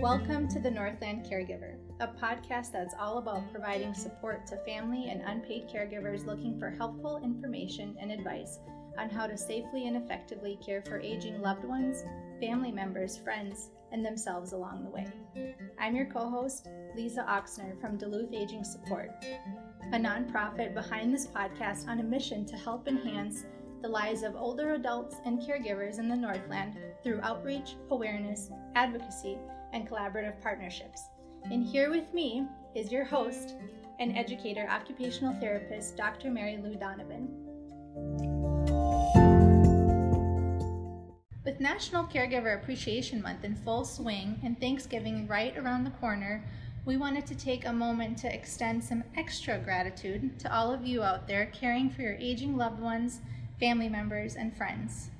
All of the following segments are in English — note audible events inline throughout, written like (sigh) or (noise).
Welcome to the Northland Caregiver, a podcast that's all about providing support to family and unpaid caregivers looking for helpful information and advice on how to safely and effectively care for aging loved ones, family members, friends, and themselves along the way. I'm your co host, Leeza Ochsner from Duluth Aging Support, a nonprofit behind this podcast on a mission to help enhance the lives of older adults and caregivers in the Northland through outreach, awareness, advocacy, and collaborative partnerships. And here with me is your host and educator, occupational therapist, Dr. Mary Lou Donovan. With National Caregiver Appreciation Month in full swing and Thanksgiving right around the corner, we wanted to take a moment to extend some extra gratitude to all of you out there caring for your aging loved ones family members, and friends.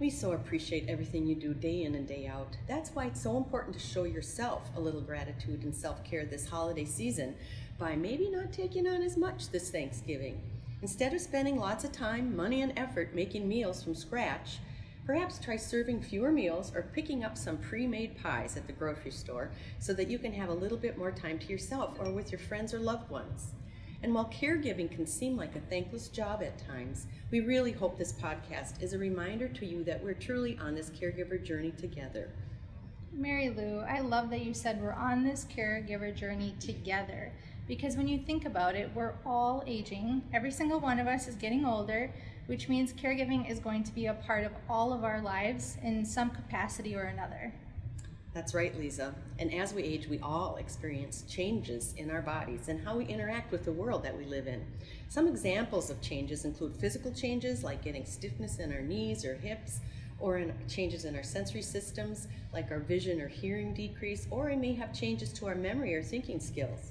We so appreciate everything you do day in and day out. That's why it's so important to show yourself a little gratitude and self care this holiday season by maybe not taking on as much this Thanksgiving. Instead of spending lots of time, money, and effort making meals from scratch, perhaps try serving fewer meals or picking up some pre made pies at the grocery store so that you can have a little bit more time to yourself or with your friends or loved ones. And while caregiving can seem like a thankless job at times, we really hope this podcast is a reminder to you that we're truly on this caregiver journey together. Mary Lou, I love that you said we're on this caregiver journey together because when you think about it, we're all aging. Every single one of us is getting older, which means caregiving is going to be a part of all of our lives in some capacity or another. That's right, Leeza. And as we age, we all experience changes in our bodies and how we interact with the world that we live in. Some examples of changes include physical changes like getting stiffness in our knees or hips, or in changes in our sensory systems like our vision or hearing decrease, or we may have changes to our memory or thinking skills.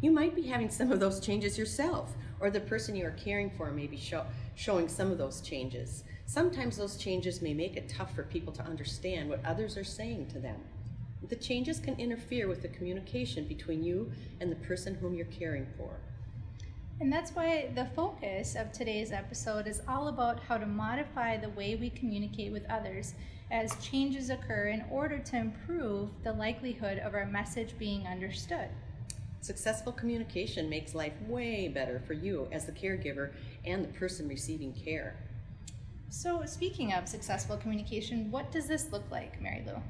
You might be having some of those changes yourself, or the person you are caring for may be show, showing some of those changes. Sometimes those changes may make it tough for people to understand what others are saying to them. The changes can interfere with the communication between you and the person whom you're caring for. And that's why the focus of today's episode is all about how to modify the way we communicate with others as changes occur in order to improve the likelihood of our message being understood. Successful communication makes life way better for you as the caregiver and the person receiving care. So, speaking of successful communication, what does this look like, Mary Lou?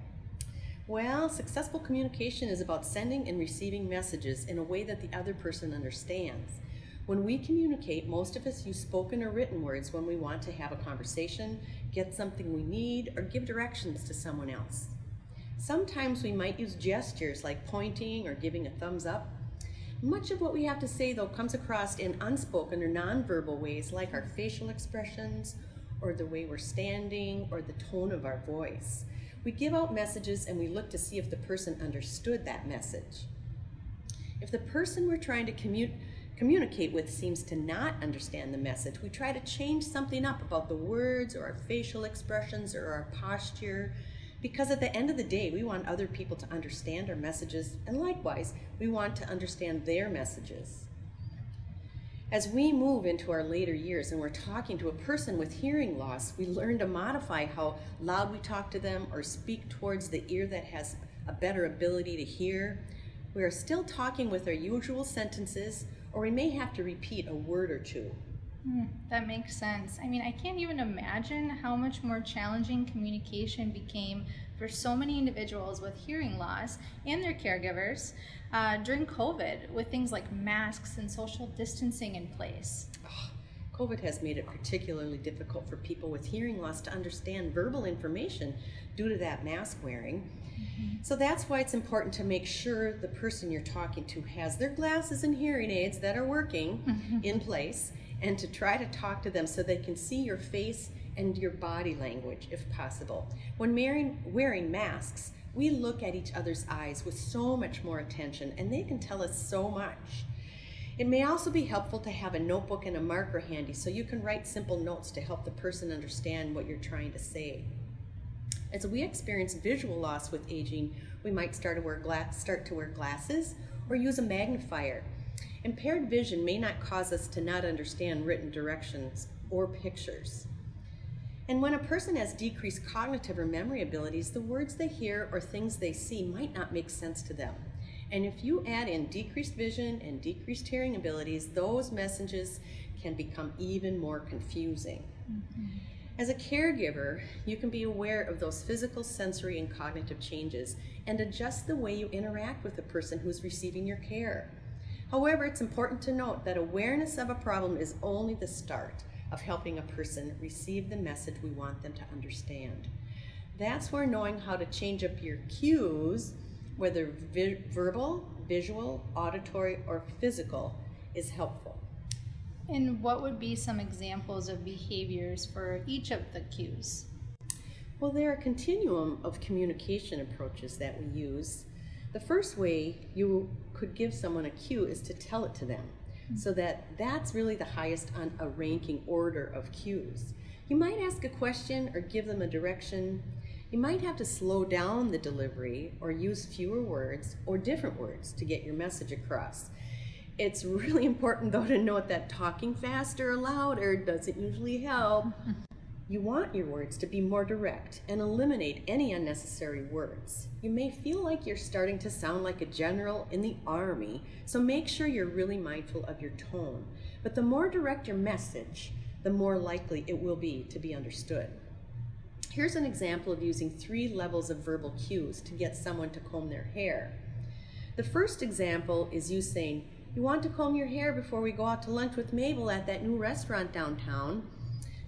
Well, successful communication is about sending and receiving messages in a way that the other person understands. When we communicate, most of us use spoken or written words when we want to have a conversation, get something we need, or give directions to someone else. Sometimes we might use gestures like pointing or giving a thumbs up. Much of what we have to say, though, comes across in unspoken or nonverbal ways like our facial expressions or the way we're standing or the tone of our voice. We give out messages and we look to see if the person understood that message. If the person we're trying to commu- communicate with seems to not understand the message, we try to change something up about the words or our facial expressions or our posture. Because at the end of the day, we want other people to understand our messages, and likewise, we want to understand their messages. As we move into our later years and we're talking to a person with hearing loss, we learn to modify how loud we talk to them or speak towards the ear that has a better ability to hear. We are still talking with our usual sentences, or we may have to repeat a word or two. Mm, that makes sense. I mean, I can't even imagine how much more challenging communication became for so many individuals with hearing loss and their caregivers uh, during COVID with things like masks and social distancing in place. Oh, COVID has made it particularly difficult for people with hearing loss to understand verbal information due to that mask wearing. Mm-hmm. So that's why it's important to make sure the person you're talking to has their glasses and hearing aids that are working mm-hmm. in place and to try to talk to them so they can see your face and your body language if possible. When wearing, masks, we look at each other's eyes with so much more attention and they can tell us so much. It may also be helpful to have a notebook and a marker handy so you can write simple notes to help the person understand what you're trying to say. As we experience visual loss with aging, we might start to wear, gla- start to wear glasses or use a magnifier. Impaired vision may not cause us to not understand written directions or pictures. And when a person has decreased cognitive or memory abilities, the words they hear or things they see might not make sense to them. And if you add in decreased vision and decreased hearing abilities, those messages can become even more confusing. Mm-hmm. As a caregiver, you can be aware of those physical, sensory, and cognitive changes and adjust the way you interact with the person who's receiving your care. However, it's important to note that awareness of a problem is only the start of helping a person receive the message we want them to understand. That's where knowing how to change up your cues, whether vi- verbal, visual, auditory, or physical, is helpful. And what would be some examples of behaviors for each of the cues? Well, there are a continuum of communication approaches that we use. The first way you could give someone a cue is to tell it to them, mm-hmm. so that that's really the highest on a ranking order of cues. You might ask a question or give them a direction. You might have to slow down the delivery or use fewer words or different words to get your message across. It's (laughs) really important, though, to note that talking faster or louder doesn't usually help. (laughs) You want your words to be more direct and eliminate any unnecessary words. You may feel like you're starting to sound like a general in the army, so make sure you're really mindful of your tone. But the more direct your message, the more likely it will be to be understood. Here's an example of using three levels of verbal cues to get someone to comb their hair. The first example is you saying, you want to comb your hair before we go out to lunch with Mabel at that new restaurant downtown.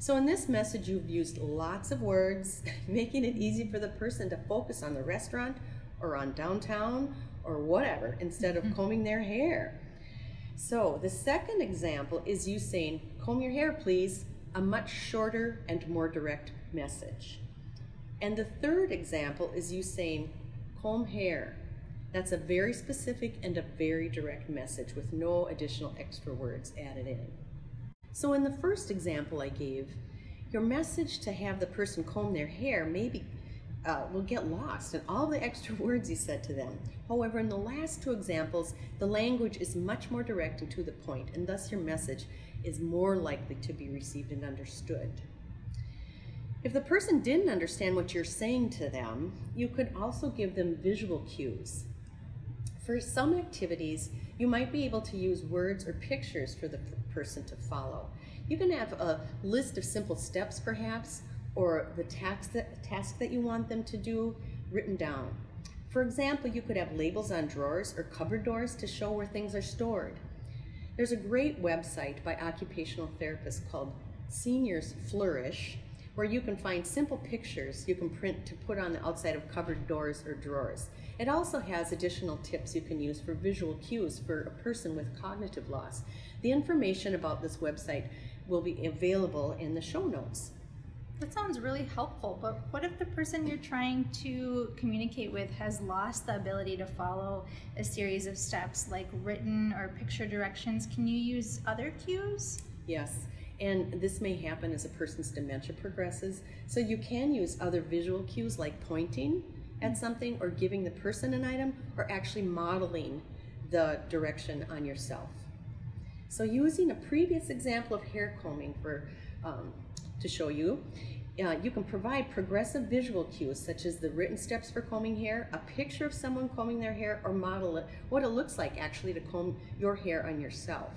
So in this message, you've used lots of words, (laughs) making it easy for the person to focus on the restaurant or on downtown or whatever instead of mm-hmm. combing their hair. So the second example is you saying, comb your hair, please, a much shorter and more direct message. And the third example is you saying, comb hair, that's a very specific and a very direct message with no additional extra words added in. So in the first example I gave, your message to have the person comb their hair maybe uh, will get lost in all the (laughs) extra words you said to them. However, in the last two examples, the language is much more direct and to the point, and thus your message is more likely to be received and understood. If the person didn't understand what you're saying to them, you could also give them visual cues. For some activities, you might be able to use words or pictures for the person to follow. You can have a list of simple steps, perhaps, or the task that, task that you want them to do written down. For example, you could have labels on drawers or cupboard doors to show where things are stored. There's a great website by occupational therapists called Seniors Flourish, where you can find simple pictures you can print to put on the outside of cupboard doors or drawers. It also has additional tips you can use for visual cues for a person with cognitive loss. The information about this website will be available in the show notes. That sounds really helpful, but what if the person you're trying to communicate with has lost the ability to follow a series of steps like written or picture directions? Can you use other cues? Yes, and this may happen as a person's dementia progresses. So you can use other visual cues like pointing at something or giving the person an item or actually modeling the direction on yourself. So using a previous example of hair combing for um, to show you, uh, you can provide progressive visual cues such as the written steps for combing hair, a picture of someone combing their hair, or model it, what it looks like actually to comb your hair on yourself.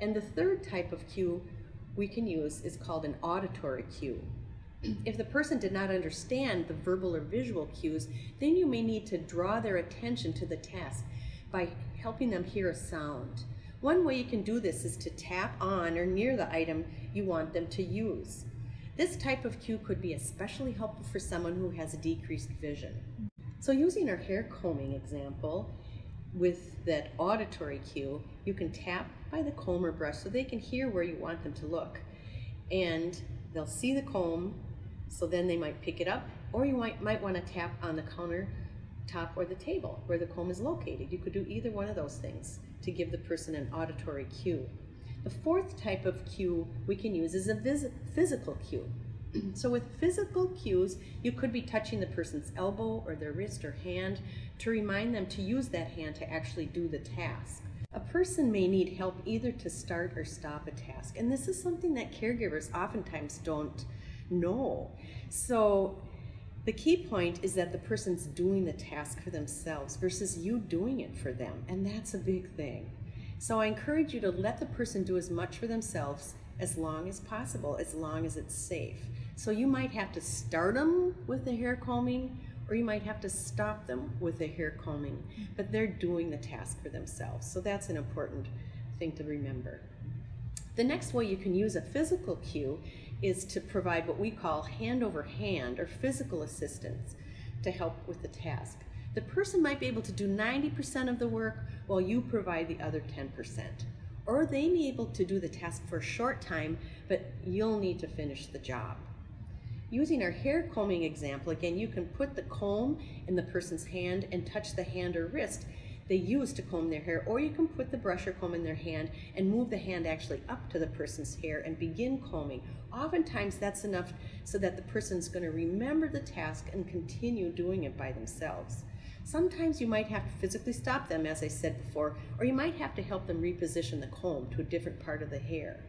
And the third type of cue we can use is called an auditory cue. If the person did not understand the verbal or visual cues, then you may need to draw their attention to the task by helping them hear a sound. One way you can do this is to tap on or near the item you want them to use. This type of cue could be especially helpful for someone who has decreased vision. So using our hair combing example, with that auditory cue, you can tap by the comb or brush so they can hear where you want them to look. And they'll see the comb so then they might pick it up, or you might, might want to tap on the counter top or the table where the comb is located. You could do either one of those things to give the person an auditory cue. The fourth type of cue we can use is a physical cue. (clears throat) so with physical cues, you could be touching the person's elbow or their wrist or hand to remind them to use that hand to actually do the task. A person may need help either to start or stop a task, and this is something that caregivers oftentimes don't know. So the key point is that the person's doing the task for themselves versus you doing it for them, and that's a big thing. So I encourage you to let the person do as much for themselves as long as possible, as long as it's safe. So you might have to start them with the hair combing, or you might have to stop them with the hair combing, but they're doing the task for themselves. So that's an important thing to remember. The next way you can use a physical cue is to provide what we call hand over hand or physical assistance to help with the task. The person might be able to do 90% of the work while you provide the other 10%. Or they may be able to do the task for a short time, but you'll need to finish the job. Using our hair combing example, again, you can put the comb in the person's hand and touch the hand or wrist they use to comb their hair, or you can put the brush or comb in their hand and move the hand actually up to the person's hair and begin combing. Oftentimes that's enough so that the person's going to remember the task and continue doing it by themselves. Sometimes you might have to physically stop them, as I said before, or you might have to help them reposition the comb to a different part of the hair.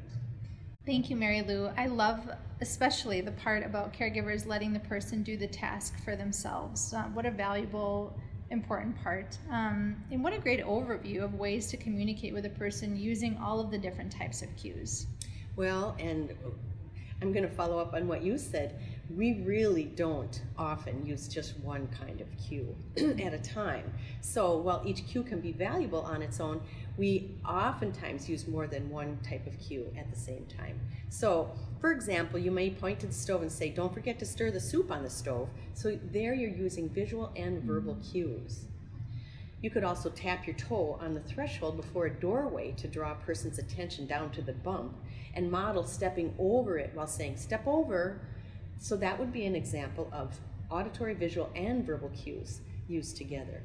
Thank you, Mary Lou. I love especially the part about caregivers letting the person do the task for themselves. Uh, what a valuable important part. Um, and what a great overview of ways to communicate with a person using all of the different types of cues. Well, and I'm going to follow up on what you said. We really don't often use just one kind of cue (clears throat) at a time. So while each cue can be valuable on its own, we oftentimes use more than one type of cue at the same time. So, for example, you may point to the stove and say, Don't forget to stir the soup on the stove. So, there you're using visual and verbal mm-hmm. cues. You could also tap your toe on the threshold before a doorway to draw a person's attention down to the bump and model stepping over it while saying, Step over. So, that would be an example of auditory, visual, and verbal cues used together.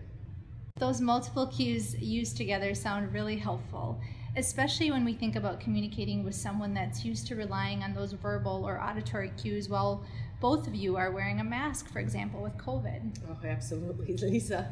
Those multiple cues used together sound really helpful, especially when we think about communicating with someone that's used to relying on those verbal or auditory cues while both of you are wearing a mask, for example, with COVID. Oh, absolutely, (laughs) Leeza.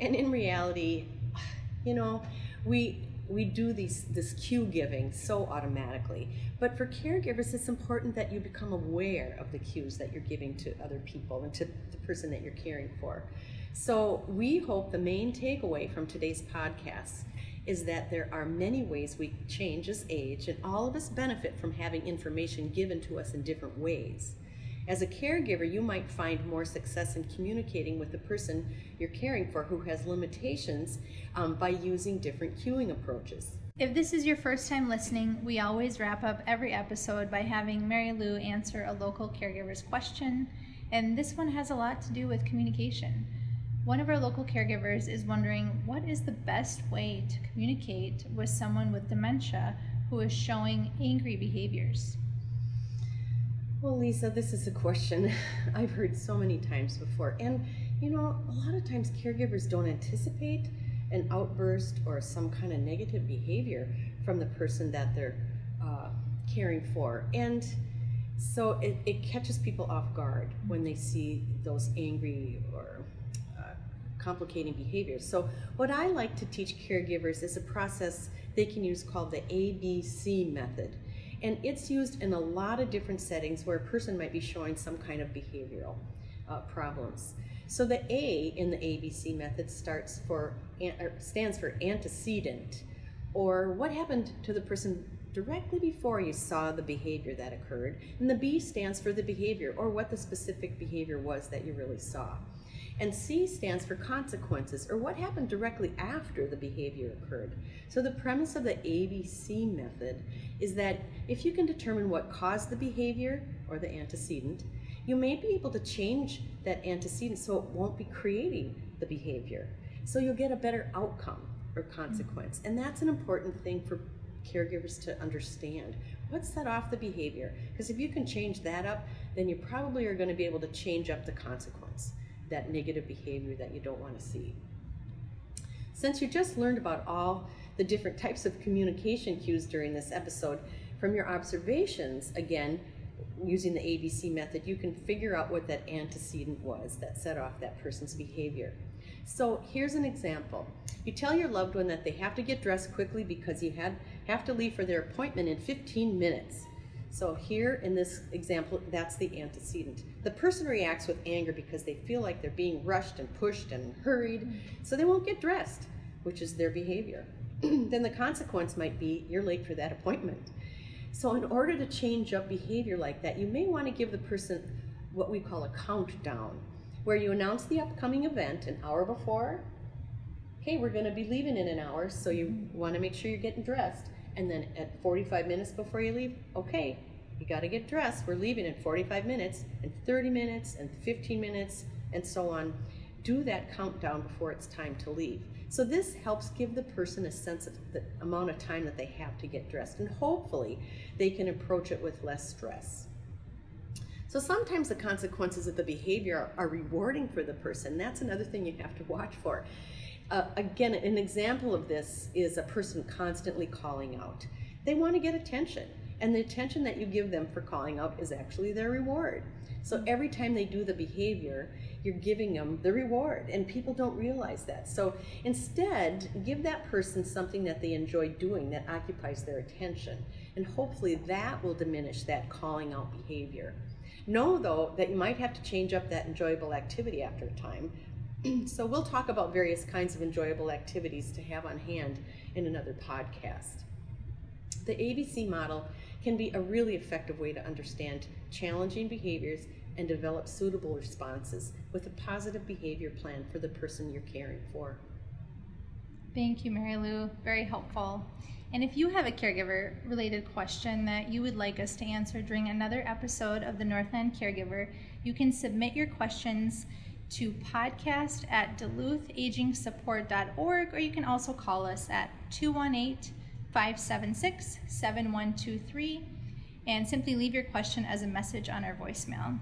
And in reality, (sighs) you know, we we do these this cue giving so automatically. But for caregivers, it's important that you become aware of the cues that you're giving to other people and to the person that you're caring for. So, we hope the main takeaway from today's podcast is that there are many ways we change as age, and all of us benefit from having information given to us in different ways. As a caregiver, you might find more success in communicating with the person you're caring for who has limitations um, by using different cueing approaches. If this is your first time listening, we always wrap up every episode by having Mary Lou answer a local caregiver's question, and this one has a lot to do with communication. One of our local caregivers is wondering what is the best way to communicate with someone with dementia who is showing angry behaviors? Well, Leeza, this is a question (laughs) I've heard so many times before. And, you know, a lot of times caregivers don't anticipate an outburst or some kind of negative behavior from the person that they're uh, caring for. And so it, it catches people off guard when they see those angry or complicating behaviors. So, what I like to teach caregivers is a process they can use called the ABC method. And it's used in a lot of different settings where a person might be showing some kind of behavioral uh, problems. So the A in the ABC method starts for stands for antecedent, or what happened to the person directly before you saw the behavior that occurred. And the B stands for the behavior, or what the specific behavior was that you really saw. And C stands for consequences, or what happened directly after the behavior occurred. So the premise of the ABC method is that if you can determine what caused the behavior, or the antecedent, you may be able to change that antecedent so it won't be creating the behavior. So you'll get a better outcome or consequence. And that's an important thing for caregivers to understand. What set off the behavior? Because if you can change that up, then you probably are going to be able to change up the consequence that negative behavior that you don't want to see. Since you just learned about all the different types of communication cues during this episode, from your observations, again, using the ABC method, you can figure out what that antecedent was that set off that person's behavior. So here's an example. You tell your loved one that they have to get dressed quickly because you had, have to leave for their appointment in 15 minutes. So here in this example, that's the antecedent. The person reacts with anger because they feel like they're being rushed and pushed and hurried, so they won't get dressed, which is their behavior. (clears throat) then the consequence might be you're late for that appointment. So in order to change up behavior like that, you may want to give the person what we call a countdown, where you announce the upcoming event an hour before. Hey, we're going to be leaving in an hour, so you mm-hmm. want to make sure you're getting dressed and then at 45 minutes before you leave, okay, you got to get dressed. We're leaving in 45 minutes, and 30 minutes, and 15 minutes, and so on. Do that countdown before it's time to leave. So this helps give the person a sense of the amount of time that they have to get dressed, and hopefully they can approach it with less stress. So sometimes the consequences of the behavior are rewarding for the person. That's another thing you have to watch for. Uh, again, an example of this is a person constantly calling out. They want to get attention, and the attention that you give them for calling out is actually their reward. So every time they do the behavior, you're giving them the reward, and people don't realize that. So instead, give that person something that they enjoy doing that occupies their attention, and hopefully that will diminish that calling out behavior. Know, though, that you might have to change up that enjoyable activity after a time (clears throat) so we'll talk about various kinds of enjoyable activities to have on hand in another podcast. The ABC model can be a really effective way to understand challenging behaviors and develop suitable responses with a positive behavior plan for the person you're caring for. Thank you, Mary Lou. Very helpful. And if you have a caregiver related question that you would like us to answer during another episode of the Northland Caregiver, you can submit your questions to podcast at duluthagingsupport.org, or you can also call us at 218 576 7123 and simply leave your question as a message on our voicemail.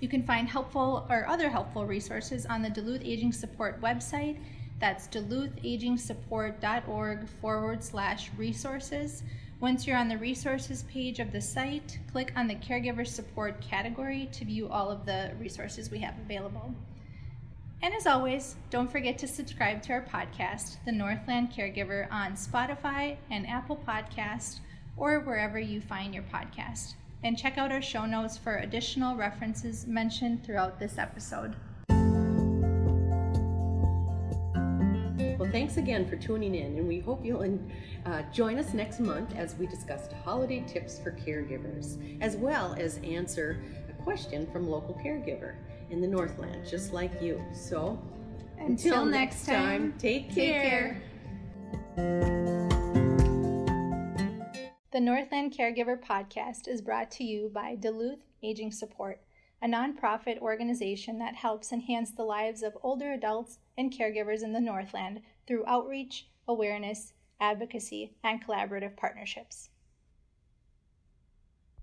You can find helpful or other helpful resources on the Duluth Aging Support website. That's duluthagingsupport.org forward slash resources. Once you're on the resources page of the site, click on the Caregiver Support category to view all of the resources we have available. And as always, don't forget to subscribe to our podcast, The Northland Caregiver, on Spotify and Apple Podcast or wherever you find your podcast. And check out our show notes for additional references mentioned throughout this episode. Thanks again for tuning in, and we hope you'll uh, join us next month as we discuss holiday tips for caregivers, as well as answer a question from local caregiver in the Northland, just like you. So, until, until next time, time take, take care. care. The Northland Caregiver Podcast is brought to you by Duluth Aging Support, a nonprofit organization that helps enhance the lives of older adults and caregivers in the Northland through outreach, awareness, advocacy, and collaborative partnerships.